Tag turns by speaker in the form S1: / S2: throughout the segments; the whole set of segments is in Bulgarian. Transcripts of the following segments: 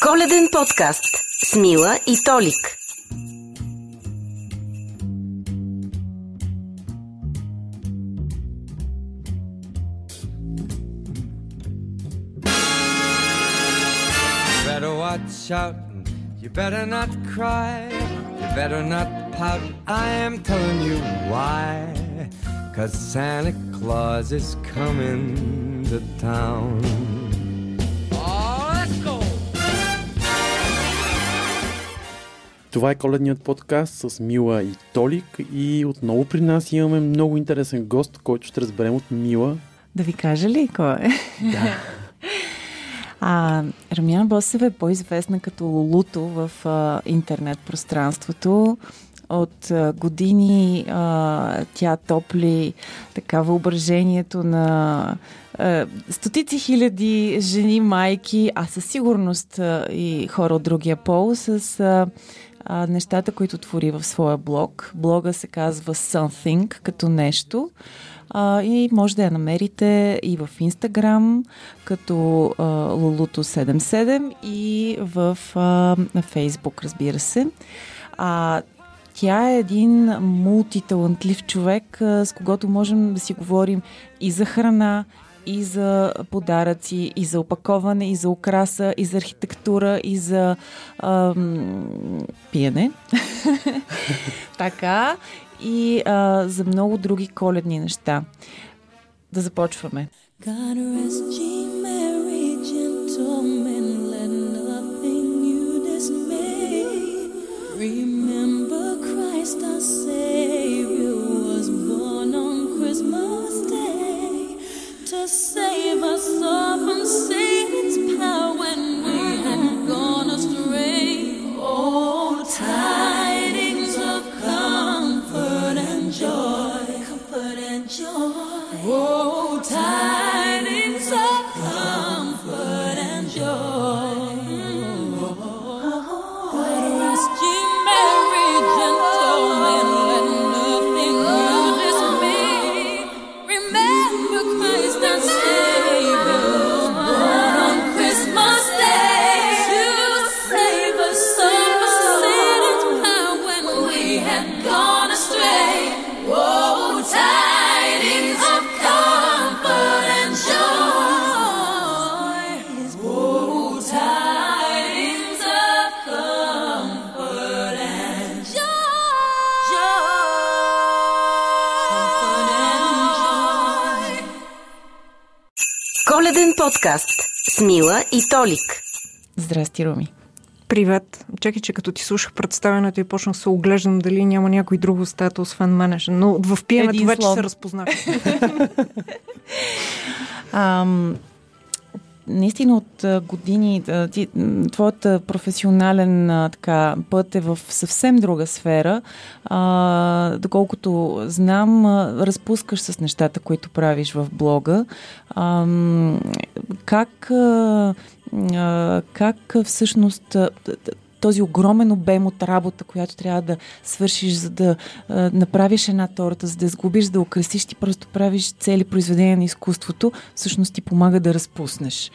S1: Коледен подкаст с Мила и Толик.
S2: better watch out. You better not cry. You better not pout. I am telling you why. Cause Santa Claus is coming to town.
S3: Това е коледният подкаст с Мила и Толик и отново при нас имаме много интересен гост, който ще разберем от Мила.
S4: Да ви кажа ли кой е?
S3: Да.
S4: А, Рамяна Босева е по-известна като Лулуто в а, интернет пространството. От а, години а, тя топли така въображението на а, стотици хиляди жени, майки, а със сигурност а, и хора от другия пол с а, а, нещата, които твори в своя блог. Блога се казва Something, като нещо. А, и може да я намерите и в Инстаграм, като а, Luluto77 и в а, на Фейсбук, разбира се. А, тя е един мултиталантлив човек, с когото можем да си говорим и за храна, и за подаръци, и за опаковане, и за украса, и за архитектура, и за ам, пиене. така. И а, за много други коледни неща. Да започваме.
S5: was
S1: often. Подкаст с Мила и Толик.
S4: Здрасти, Руми.
S6: Привет. Чакай, че като ти слушах представянето и почнах се оглеждам дали няма някой друг в стаята, освен мене. Но в пиенето вече
S4: слон.
S6: се разпознах.
S4: Ам, наистина от а, години а, ти, твоят а, професионален а, така, път е в съвсем друга сфера. А, доколкото знам, а, разпускаш с нещата, които правиш в блога. Ам, как, а, а, как а, всъщност а, този огромен обем от работа, която трябва да свършиш, за да а, направиш една торта, за да я сглобиш, за да украсиш, ти просто правиш цели произведения на изкуството, всъщност ти помага да разпуснеш.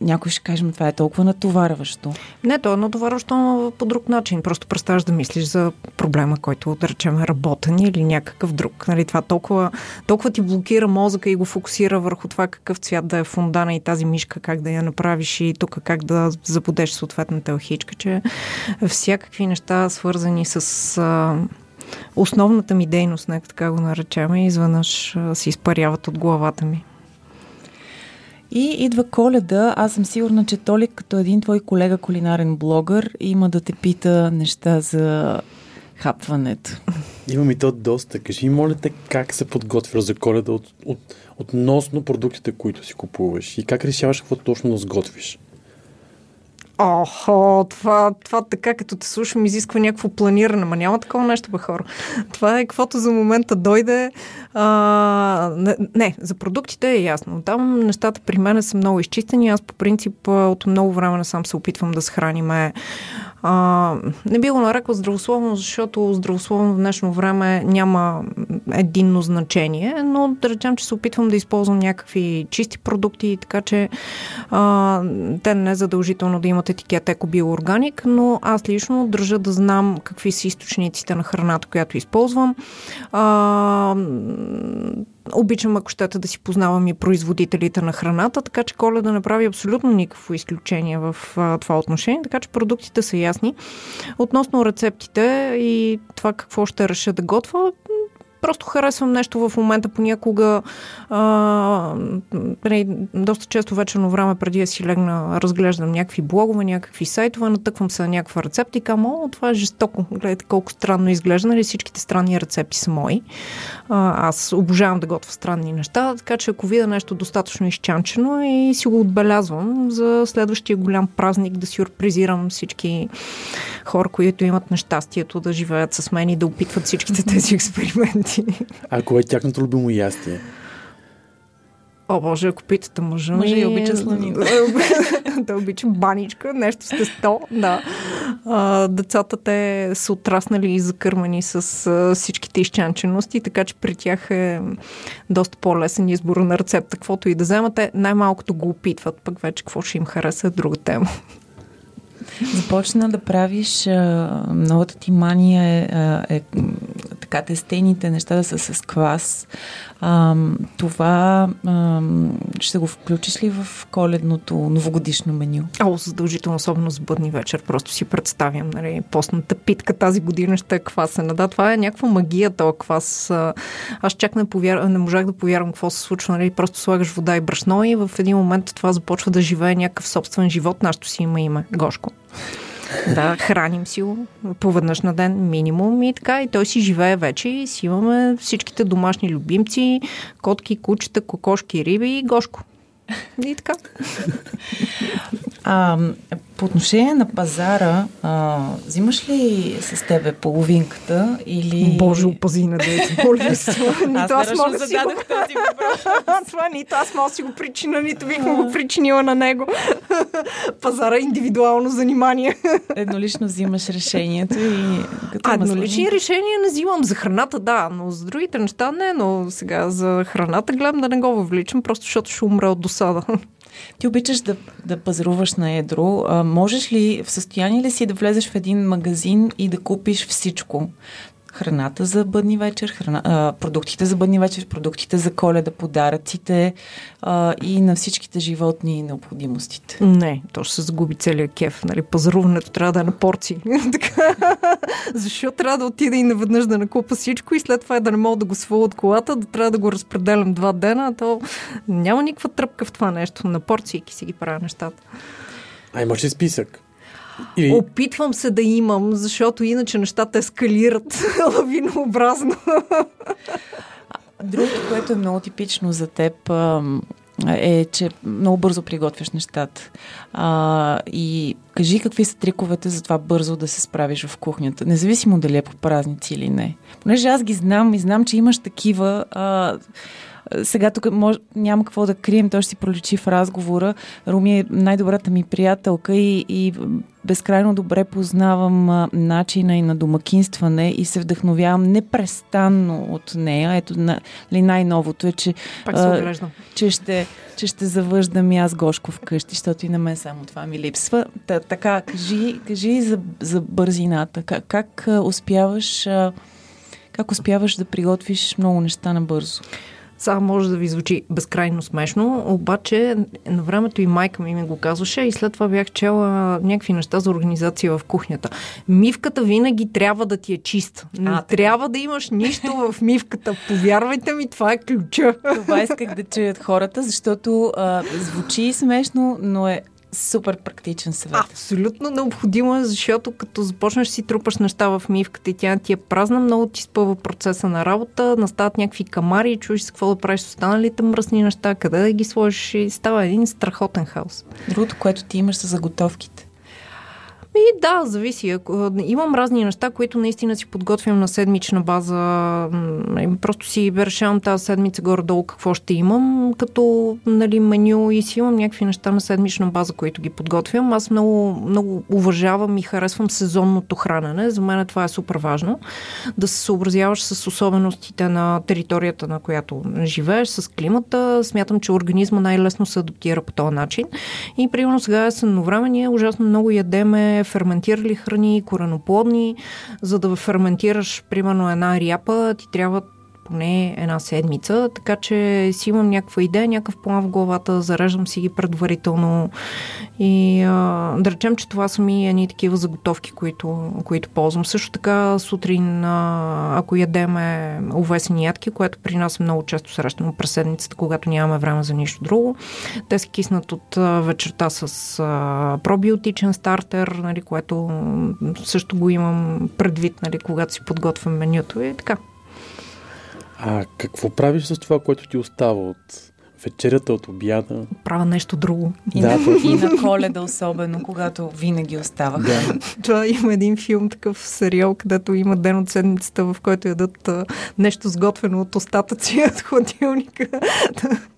S4: Някой ще каже, «Ма това е толкова натоварващо.
S6: Не, то е натоварващо по друг начин. Просто представяш да мислиш за проблема, който, да речем, е работен или някакъв друг. Нали, това толкова, толкова ти блокира мозъка и го фокусира върху това какъв цвят да е фундана и тази мишка, как да я направиш и тук как да забудеш съответната лхичка, че всякакви неща, свързани с а, основната ми дейност, нека така го наречем, изведнъж се изпаряват от главата ми.
S4: И идва коледа. Аз съм сигурна, че Толик, като един твой колега кулинарен блогър, има да те пита неща за хапването.
S3: Имам и то доста. Кажи, моля те, как се подготвяш за коледа от, от, относно продуктите, които си купуваш и как решаваш какво точно да сготвиш?
S6: Охо, това, това така, като те слушам, изисква някакво планиране. Ма няма такова нещо, бе хора. Това е каквото за момента дойде. А, не, не, за продуктите е ясно. Там нещата при мен са много изчистени. Аз по принцип от много време насам се опитвам да схраниме А, не би го нарекла здравословно, защото здравословно в днешно време няма единно значение, но да речем, че се опитвам да използвам някакви чисти продукти, така че а, те не е задължително да имат етикет еко-биоорганик, но аз лично държа да знам какви са източниците на храната, която използвам. А, Обичам, ако щете, да си познавам и производителите на храната, така че Коля да не прави абсолютно никакво изключение в а, това отношение, така че продуктите са ясни. Относно рецептите и това какво ще реша да готвя, просто харесвам нещо в момента понякога. А, нали, доста често вечерно време, преди да си легна, разглеждам някакви блогове, някакви сайтове, натъквам се на някаква рецепта и казвам, о, това е жестоко. Гледайте колко странно изглежда, нали всичките странни рецепти са мои. А, аз обожавам да готвя странни неща, така че ако видя нещо достатъчно изчанчено и си го отбелязвам за следващия голям празник да сюрпризирам всички хора, които имат нещастието да живеят с мен и да опитват всичките тези експерименти.
S3: А кое е тяхното любимо ястие?
S6: О, Боже, ако питате мъжа
S4: Мъжа и обича сланина.
S6: да обича баничка, нещо с тесто, да. А, децата те са отраснали и закърмани с а, всичките изчанчености, така че при тях е доста по-лесен избор на рецепта. Каквото и да вземат, те най-малкото го опитват, пък вече какво ще им хареса е друга тема.
S4: Започна да правиш а, новата ти мания е, е така тестените неща да са с квас. А, това а, ще го включиш ли в коледното новогодишно меню?
S6: О, задължително, особено с бъдни вечер. Просто си представям, нали, постната питка тази година ще е квасена. Да, това е някаква магия, този квас. Аз чак не, повяр... не можах да повярвам какво се случва. Нали, просто слагаш вода и брашно и в един момент това започва да живее някакъв собствен живот. Нашето си има име. Гошко. Да, храним си го поведнъж на ден минимум и така. И той си живее вече и си имаме всичките домашни любимци, котки, кучета, кокошки, риби и Гошко. И така.
S4: А, по отношение на пазара, а, взимаш ли с тебе половинката или...
S6: Боже, опази на дете. Моля се. Нито аз
S4: нарочно
S6: мога да си го...
S4: този.
S6: Това нито аз мога да си го причина, нито бих му го причинила на него. Пазара е индивидуално занимание.
S4: Еднолично взимаш решението и като
S6: еднолични решения не взимам. За храната, да, но за другите неща не, но сега за храната гледам да не го въвличам, просто защото ще умра от досада.
S4: Ти обичаш да, да пазаруваш на едро. А, можеш ли, в състояние ли си да влезеш в един магазин и да купиш всичко? Храната за бъдни вечер, храна, а, продуктите за бъдни вечер, продуктите за коледа, подаръците а, и на всичките животни необходимостите.
S6: Не, то ще се загуби целият кеф. Нали? Пазаруването трябва да е на порции. Защо трябва да отида и наведнъж да накупа всичко и след това да не мога да го сваля от колата, да трябва да го разпределям два дена, то няма никаква тръпка в това нещо. На порции си ги правя нещата.
S3: А имаш ли списък? Или...
S6: Опитвам се да имам, защото иначе нещата ескалират лавинообразно.
S4: Другото, което е много типично за теб, е, че много бързо приготвяш нещата. А, и кажи какви са триковете за това бързо да се справиш в кухнята, независимо дали е по празници или не. Понеже аз ги знам и знам, че имаш такива. А, сега тук мож, няма какво да крием, той ще си проличи в разговора. Руми е най-добрата ми приятелка и, и безкрайно добре познавам а, начина и на домакинстване и се вдъхновявам непрестанно от нея. Ето, на, ли, най-новото е, че, а, че, ще, че ще завъждам и аз Гошко вкъщи, защото и на мен само това ми липсва. Та, така, кажи, кажи за, за бързината. Как, как успяваш... А, как успяваш да приготвиш много неща набързо?
S6: Сега може да ви звучи безкрайно смешно, обаче на времето и майка ми ми го казваше и след това бях чела някакви неща за организация в кухнята. Мивката винаги трябва да ти е чиста. Не
S4: А, така.
S6: трябва да имаш нищо в мивката. Повярвайте ми, това е ключа.
S4: Това исках да чуят хората, защото а, звучи смешно, но е супер практичен съвет.
S6: Абсолютно необходимо е, защото като започнеш си трупаш неща в мивката и тя ти е празна, много ти спъва процеса на работа, настават някакви камари и чуеш какво да правиш с останалите мръсни неща, къде да ги сложиш и става един страхотен хаос.
S4: Другото, което ти имаш са заготовките.
S6: Ми, да, зависи. Ако, имам разни неща, които наистина си подготвям на седмична база. М, Просто си решавам тази седмица горе-долу какво ще имам, като нали, меню и си имам някакви неща на седмична база, които ги подготвям. Аз много, много уважавам и харесвам сезонното хранене. За мен това е супер важно. Да се съобразяваш с особеностите на територията, на която живееш, с климата. Смятам, че организма най-лесно се адаптира по този начин. И примерно сега е сънно време, ние ужасно много ядеме ферментирали храни, кореноплодни. За да ферментираш, примерно, една ряпа, ти трябва поне една седмица, така че си имам някаква идея, някакъв план в главата, зареждам си ги предварително и а, да речем, че това са ми едни такива заготовки, които, които ползвам. Също така сутрин, а, ако ядеме овесени ядки, което при нас е много често срещано през седмицата, когато нямаме време за нищо друго, те се киснат от а, вечерта с а, пробиотичен стартер, нали, което също го имам предвид, нали, когато си подготвям менюто и така.
S3: А какво правиш с това, което ти остава от вечерята, от обяда?
S6: Правя нещо друго.
S4: И,
S3: Да,
S4: на,
S3: точно.
S4: и на коледа особено, когато винаги оставаха.
S3: Да.
S6: Това има един филм, такъв сериал, където има ден от седмицата, в който ядат а, нещо сготвено от остатъци от хладилника.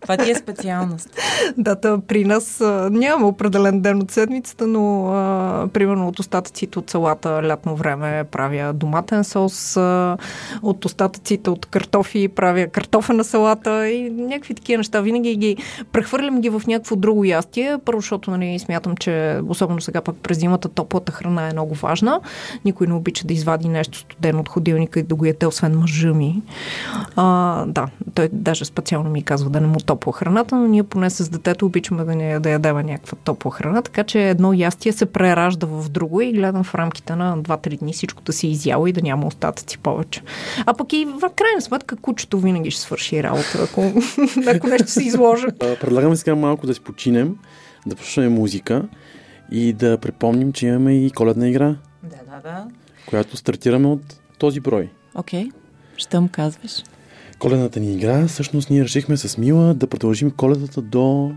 S4: Това ти е специалност.
S6: да, та, при нас а, няма определен ден от седмицата, но а, примерно от остатъците от салата лятно време правя доматен сос, а, от остатъците от картофи правя картофена салата и някакви такива неща. Винаги ги прехвърлям ги в някакво друго ястие, първо, защото нали, смятам, че особено сега пък през зимата топлата храна е много важна. Никой не обича да извади нещо студено от ходилника и да го яде, освен мъжа ми. А, да, той даже специално ми казва да не му топла храната, но ние поне с детето обичаме да, не, да ядеме някаква топла храна, така че едно ястие се преражда в друго и гледам в рамките на 2-3 дни всичко да се изяло и да няма остатъци повече. А пък и в крайна сметка кучето винаги ще свърши работа, ако, ако нещо се изложа.
S3: А, Предлагаме сега малко да си починем, да послушаме музика и да припомним, че имаме и коледна игра,
S4: Да, да, да.
S3: която стартираме от този брой.
S4: Окей. Щом казваш.
S3: Коледната ни игра, всъщност ние решихме с Мила да продължим коледата до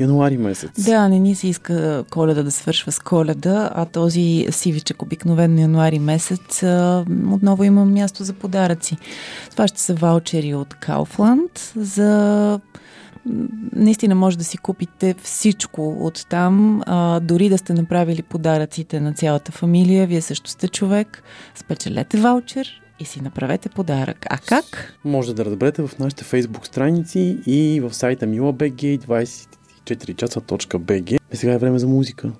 S3: януари месец.
S4: Да, не ни се иска коледа да свършва с коледа, а този сивичък обикновено януари месец отново има място за подаръци. Това ще са ваучери от Kaufland за наистина може да си купите всичко от там, а, дори да сте направили подаръците на цялата фамилия, вие също сте човек, спечелете ваучер и си направете подарък. А как?
S3: Може да разберете в нашите фейсбук страници и в сайта milabg 24часа.bg. И сега е време за музика.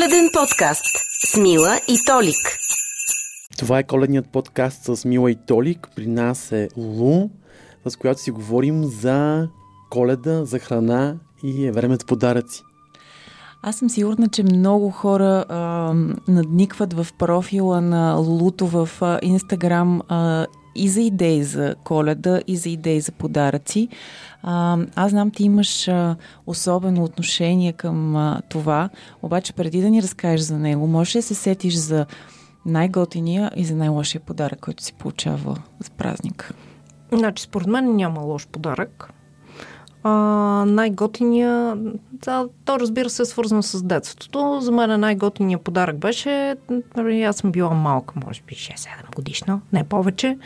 S1: Коледен подкаст с Мила и Толик.
S3: Това е коледният подкаст с Мила и Толик. При нас е Лу, с която си говорим за коледа, за храна и е време за подаръци.
S4: Аз съм сигурна, че много хора а, надникват в профила на Лулуто в Инстаграм и за идеи за коледа, и за идеи за подаръци. А, аз знам, ти имаш а, особено отношение към а, това, обаче преди да ни разкажеш за него, можеш ли да се сетиш за най-готиния и за най-лошия подарък, който си получава за празник?
S6: Значи, според мен няма лош подарък. А, най-готиния, да, то разбира се е свързано с детството. За мен най-готиният подарък беше, нали, аз съм била малка, може би 6-7 годишна, не повече,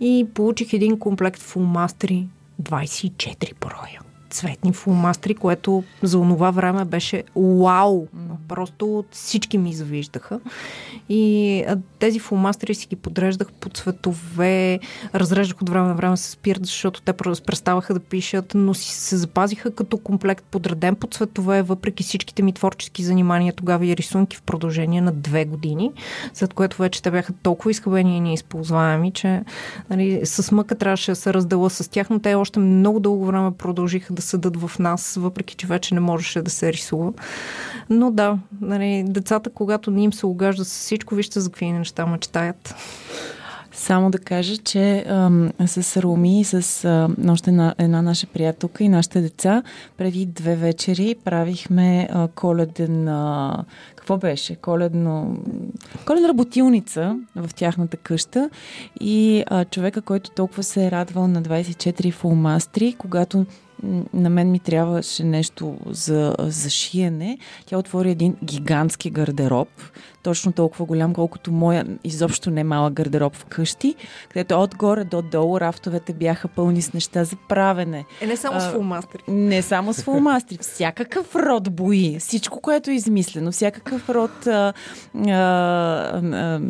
S6: и получих един комплект фулмастри, 24 броя цветни фулмастри, което за онова време беше вау! Просто всички ми завиждаха. И тези фулмастри си ги подреждах по цветове, разреждах от време на време с спирт, защото те преставаха да пишат, но си се запазиха като комплект подреден по цветове, въпреки всичките ми творчески занимания тогава и рисунки в продължение на две години, след което вече те бяха толкова изхабени и неизползваеми, че нали, с мъка трябваше да се раздела с тях, но те още много дълго време продължиха да съдат в нас, въпреки че вече не можеше да се рисува. Но да, нали, децата, когато не им се огажда с всичко, вижте за какви неща мечтаят.
S4: Само да кажа, че ам, с Руми и с а, още една, една наша приятелка и нашите деца преди две вечери правихме а, коледен... А, какво беше? Коледно... Коледна работилница в тяхната къща и а, човека, който толкова се е радвал на 24 фулмастри, когато на мен ми трябваше нещо за, за шиене. Тя отвори един гигантски гардероб, точно толкова голям, колкото моя изобщо не малък гардероб вкъщи, където отгоре до долу рафтовете бяха пълни с неща за правене.
S6: Е, не само
S4: А,
S6: с фулмастри.
S4: Не само с фулмастри, всякакъв род бои, всичко, което е измислено, всякакъв род а, а, а,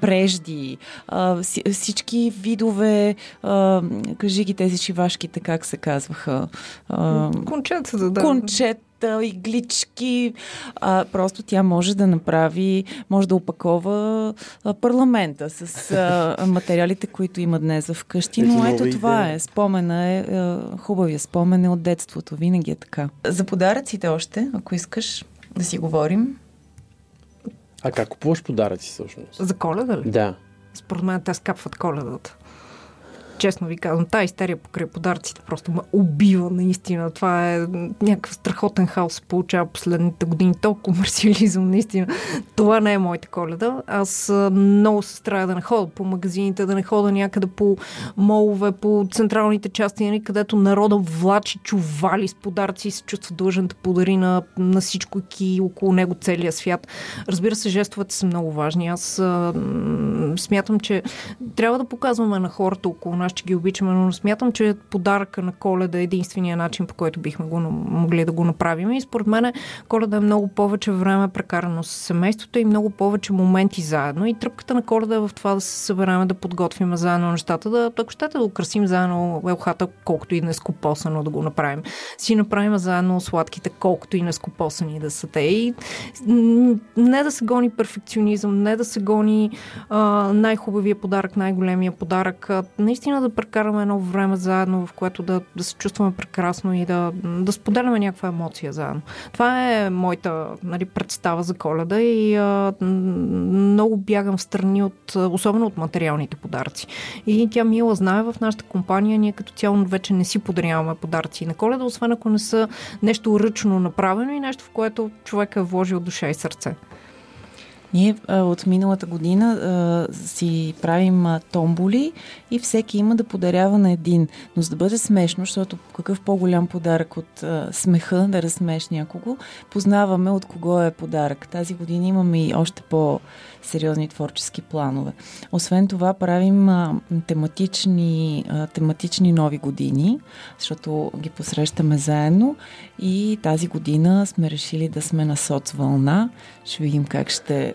S4: прежди, а, си- всички видове, а, кажи ги тези шивашките, как се казваха, а,
S6: Кончета, да.
S4: кончета, иглички. А, просто тя може да направи, може да опакова а, парламента с а, материалите, които има днес вкъщи.
S3: Ето
S4: Но ето това
S3: идея.
S4: е. Спомена е, хубавия спомен е от детството. Винаги е така. За подаръците още, ако искаш да си говорим.
S3: А как купуваш подаръци всъщност?
S6: За коледа ли?
S3: Да.
S6: Според мен те скапват коледата. Честно ви казвам, тази истерия покрай подаръците просто ме убива наистина. Това е някакъв страхотен хаос получава последните години. Толкова комерциализъм, наистина. Това не е моята коледа. Аз много се старая да не ходя по магазините, да не ходя някъде по молове, по централните части, нали, където народа влачи чували с подаръци и се чувства длъжен да подари на, на всичко и около него целия свят. Разбира се, жестовете са много важни. Аз а, смятам, че трябва да показваме на хората около нас, че ги обичаме, но смятам, че подаръка на коледа е единствения начин, по който бихме го могли да го направим. И според мен коледа е много повече време прекарано с семейството и много повече моменти заедно. И тръпката на коледа е в това да се съберем, да подготвим заедно нещата, да, ако щете да украсим заедно елхата, колкото и нескопосано да го направим. Си направим заедно сладките, колкото и нескопосани да са те. И не да се гони перфекционизъм, не да се гони а, най-хубавия подарък, най-големия подарък. А, наистина да прекараме едно време заедно, в което да, да се чувстваме прекрасно и да, да споделяме някаква емоция заедно. Това е моята нали, представа за коледа и а, много бягам в страни от, особено от материалните подаръци. И тя Мила знае в нашата компания, ние като цяло вече не си подаряваме подаръци на коледа, освен ако не са нещо ръчно направено и нещо, в което човек е вложил душа и сърце.
S4: Ние а, от миналата година а, си правим а, томболи и всеки има да подарява на един. Но за да бъде смешно, защото какъв по-голям подарък от а, смеха да разсмееш някого, познаваме от кого е подарък. Тази година имаме и още по-сериозни творчески планове. Освен това правим а, тематични, а, тематични нови години, защото ги посрещаме заедно и тази година сме решили да сме на соцвълна. Ще видим как ще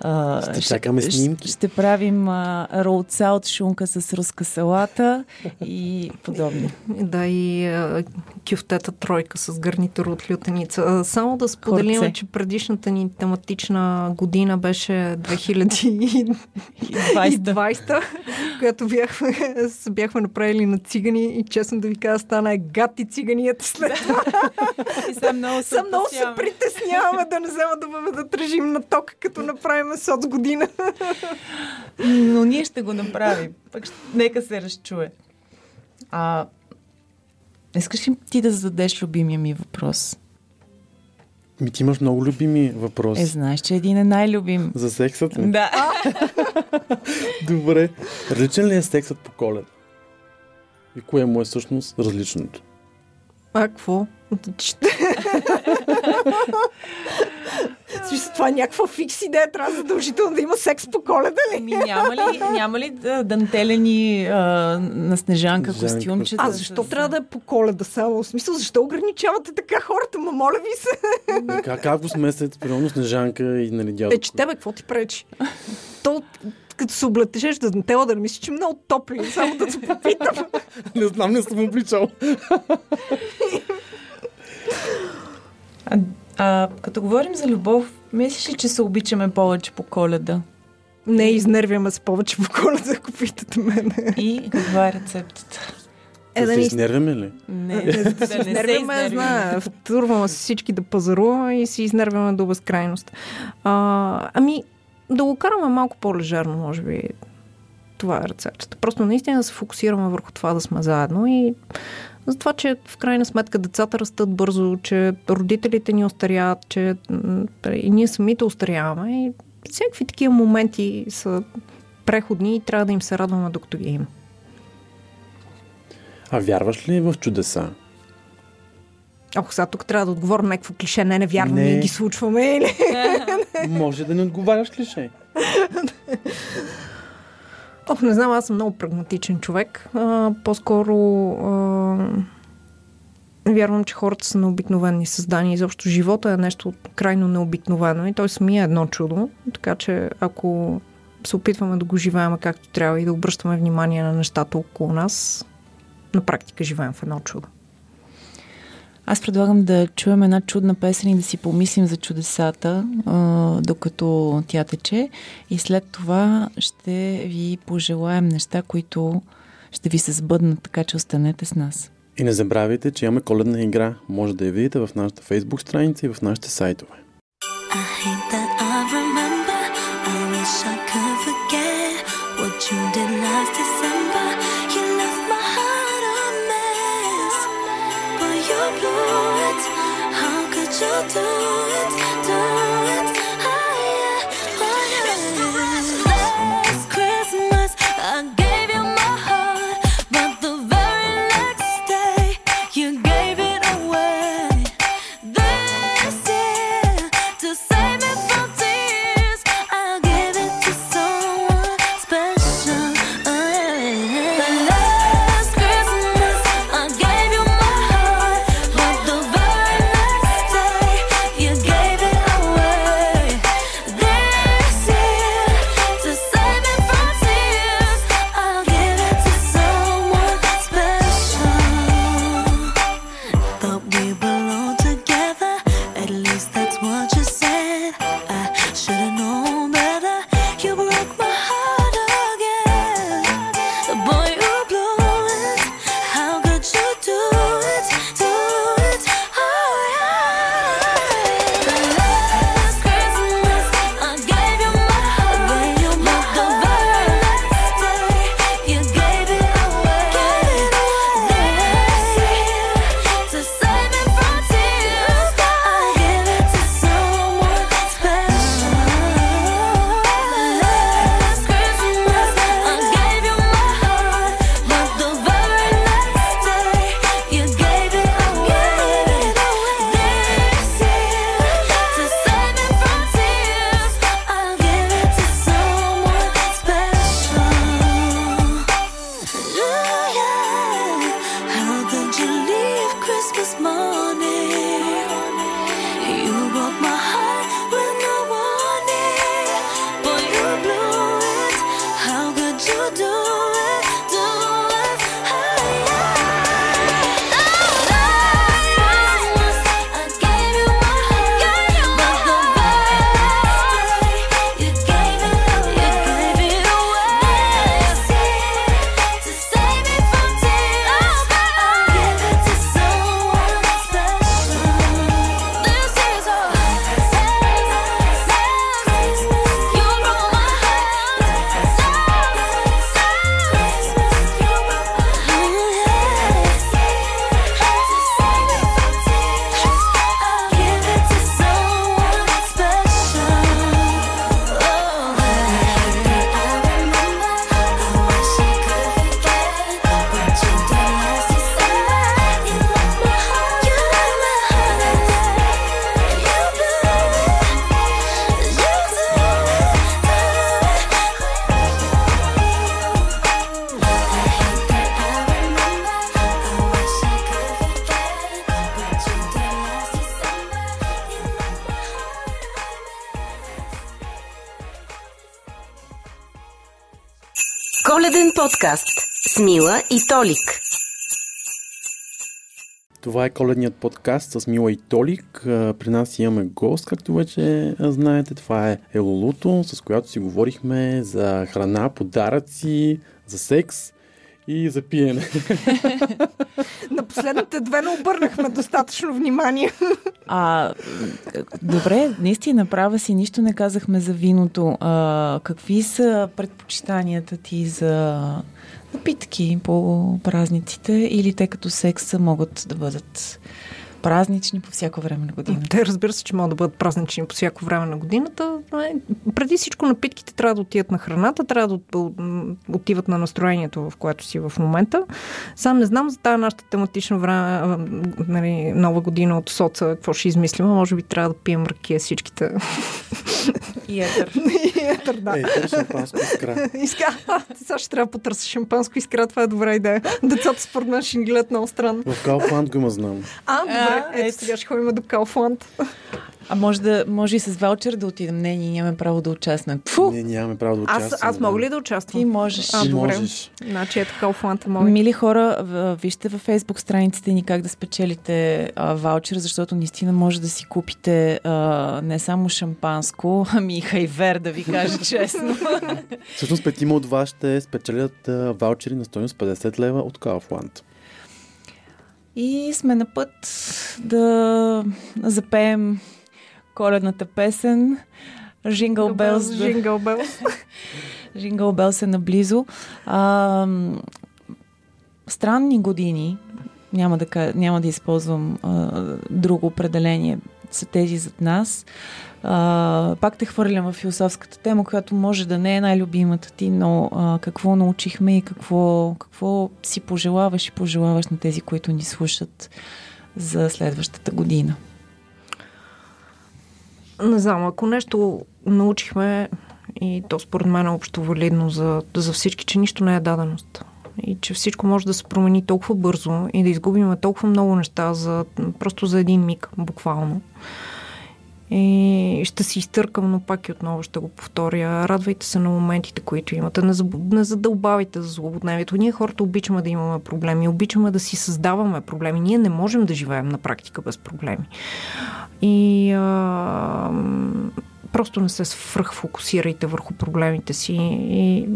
S4: А,
S3: Ще чакаме снимки.
S4: Ще, ще правим а, ролца от шунка с руска салата и подобни.
S6: Да, и а, кюфтета тройка с гарнитур от лютеница. А, Само да споделим,
S4: Хорце.
S6: че предишната ни тематична година беше 2020,
S4: 20.
S6: която бяхме, бяхме направили на цигани и честно да ви кажа, стана е гад и циганията след това.
S4: И сега много се
S6: Съм много се притесняваме да не взема да въведат режим на ток, като направим соц година.
S4: Но ние ще го направим. Пък ще... нека се разчуе. А, искаш ли ти да зададеш любимия ми въпрос?
S3: Ми ти имаш много любими въпроси.
S4: Е, знаеш, че един е най-любим.
S3: За сексът ли?
S4: Да.
S3: Добре. Различен ли е сексът по коледа? И кое му е всъщност различното?
S6: А, какво? Смисъл, това е някаква фикс идея. Трябва задължително да има секс по коледа ли?
S4: Ами няма ли, няма ли да, дантелени а, на снежанка костюмчета?
S6: А защо трябва да е по коледа само? В смисъл, защо ограничавате така хората? Ма моля ви се.
S3: Как, как го смесят, примерно Снежанка и нали дядо?
S6: Е, че тебе какво ти пречи? То, като се облетежеш да дантела, да не мислиш, че е много топли. Само да се попитам.
S3: Не знам, не съм обличал.
S4: А, като говорим за любов, мислиш ли, че се обичаме повече по коледа?
S6: Не, изнервяме се повече по коледа, ако питате мен.
S4: И каква е рецептата?
S6: Е,
S3: да
S6: да
S3: се изнервяме ли?
S4: Не,
S6: да се изнервяме, знае. Втурваме се всички да пазаруваме и си изнервяме до безкрайност. А, ами, да го караме малко по-лежерно, може би. Това е рецептата. Просто наистина да се фокусираме върху това да сме заедно и за това, че в крайна сметка децата растат бързо, че родителите ни остаряват, че и ние самите остаряваме и всякакви такива моменти са преходни и трябва да им се радваме докато ги има.
S3: А вярваш ли в чудеса?
S6: Ох, сега тук трябва да отговоря на някакво клише. Не, не вярвам,
S3: Не.
S6: ние ги случваме. Или?
S3: Може да не отговаряш ли ще?
S6: Ох, не знам, аз съм много прагматичен човек. А, по-скоро а, вярвам, че хората са необикновени създания. Изобщо живота е нещо крайно необикновено и той самия е едно чудо. Така че ако се опитваме да го живеем както трябва и да обръщаме внимание на нещата около нас, на практика живеем в едно чудо.
S4: Аз предлагам да чуем една чудна песен и да си помислим за чудесата, докато тя тече. И след това ще ви пожелаем неща, които ще ви се сбъднат, така че останете с нас.
S3: И не забравяйте, че имаме коледна игра. Може да я видите в нашата фейсбук страница и в нашите сайтове.
S1: Подкаст с Мила и Толик.
S3: Това е коледният подкаст с Мила и Толик. При нас имаме гост, както вече знаете. Това е Елолуто, с която си говорихме за храна, подаръци, за секс и за пиене.
S6: На последните две не обърнахме достатъчно внимание.
S4: А, добре, наистина права си, нищо не казахме за виното. А, какви са предпочитанията ти за напитки по празниците или те като секса могат да бъдат празнични по всяко време на годината?
S6: Те разбира се, че могат да бъдат празнични по всяко време на годината. Е, Преди всичко напитките трябва да отиват на храната, трябва да от- от- отиват на настроението, в което си в момента. Сам не знам за тази нашата тематична време, нали, нова година от соца, какво ще измислим. Може би трябва да пием ракия всичките.
S4: И етър.
S6: И етър, да.
S3: Шампанско искра.
S6: Иска, сега ще трябва да потърся шампанско искра, това е добра идея. Децата според мен ще ни гледат много странно.
S3: В Калфанд го има знам.
S6: А, добре,
S4: А,
S6: ето
S4: ето.
S6: сега ще ходим до Калфланд.
S4: А може, да, може и с ваучер да отидем. Не, ние нямаме право да участваме. Фу!
S3: Ние нямаме право да участваме.
S6: Аз, аз мога ли да участвам?
S4: Ти можеш.
S6: А, добре.
S3: можеш.
S6: Значи ето Калфланд е мой.
S4: Мили хора, вижте във фейсбук страниците ни как да спечелите а, ваучер, защото наистина може да си купите а, не само шампанско, ами и хайвер, да ви кажа честно.
S3: Всъщност петима от вас ще спечелят а, ваучери на стоеност 50 лева от Калфланд.
S4: И сме на път да запеем коледната песен. Жингъл Белс.
S6: Жингъл Белс.
S4: Жингъл Белс е наблизо. А, странни години, няма да, няма да използвам а, друго определение, са тези зад нас. А, пак те хвърлям в философската тема, която може да не е най-любимата ти, но а, какво научихме и какво, какво си пожелаваш и пожелаваш на тези, които ни слушат за следващата година.
S6: Не знам, ако нещо научихме, и то според мен е общо валидно за, за всички, че нищо не е даденост. И че всичко може да се промени толкова бързо и да изгубим толкова много неща за, просто за един миг, буквално. И ще си изтъркам, но пак и отново ще го повторя. Радвайте се на моментите, които имате. Не, заб... не задълбавайте за злободневието. Ние хората обичаме да имаме проблеми, обичаме да си създаваме проблеми. Ние не можем да живеем на практика без проблеми. И а, просто не се свръхфокусирайте върху проблемите си и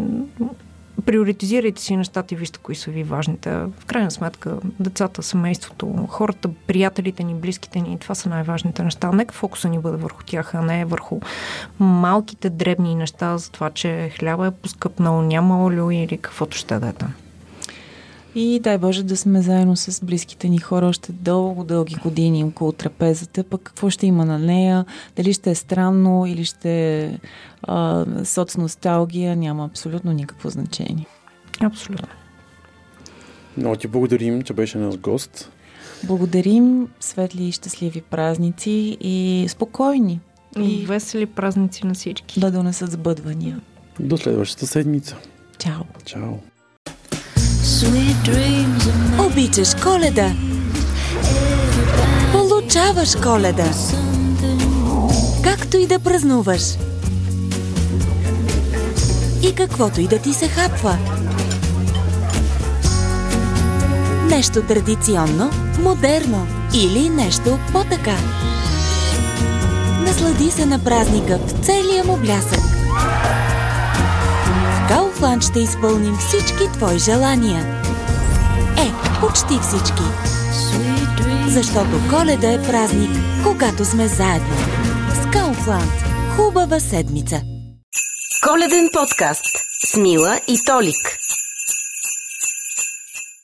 S6: приоритизирайте си нещата и вижте кои са ви важните. В крайна сметка, децата, семейството, хората, приятелите ни, близките ни, това са най-важните неща. Нека фокуса ни бъде върху тях, а не върху малките дребни неща за това, че хляба е поскъпнал, няма олио или каквото ще да е там.
S4: И дай Боже да сме заедно с близките ни хора още дълго, дълги години около трапезата. Пък какво ще има на нея? Дали ще е странно или ще е а, соц носталгия, няма абсолютно никакво значение.
S6: Абсолютно.
S3: Много ти благодарим, че беше наш гост.
S4: Благодарим, светли и щастливи празници и спокойни.
S6: И
S4: И
S6: весели празници на всички.
S4: да донесат сбъдвания.
S3: До следващата седмица.
S4: Чао!
S3: Чао!
S1: Обичаш коледа. Получаваш коледа. Както и да празнуваш. И каквото и да ти се хапва. Нещо традиционно, модерно или нещо по-така. Наслади се на празника в целия му блясък. Kaufland ще изпълним всички твои желания. Е, почти всички. Защото коледа е празник, когато сме заедно. С Kaufland. Хубава седмица!
S7: Коледен подкаст с Мила и Толик.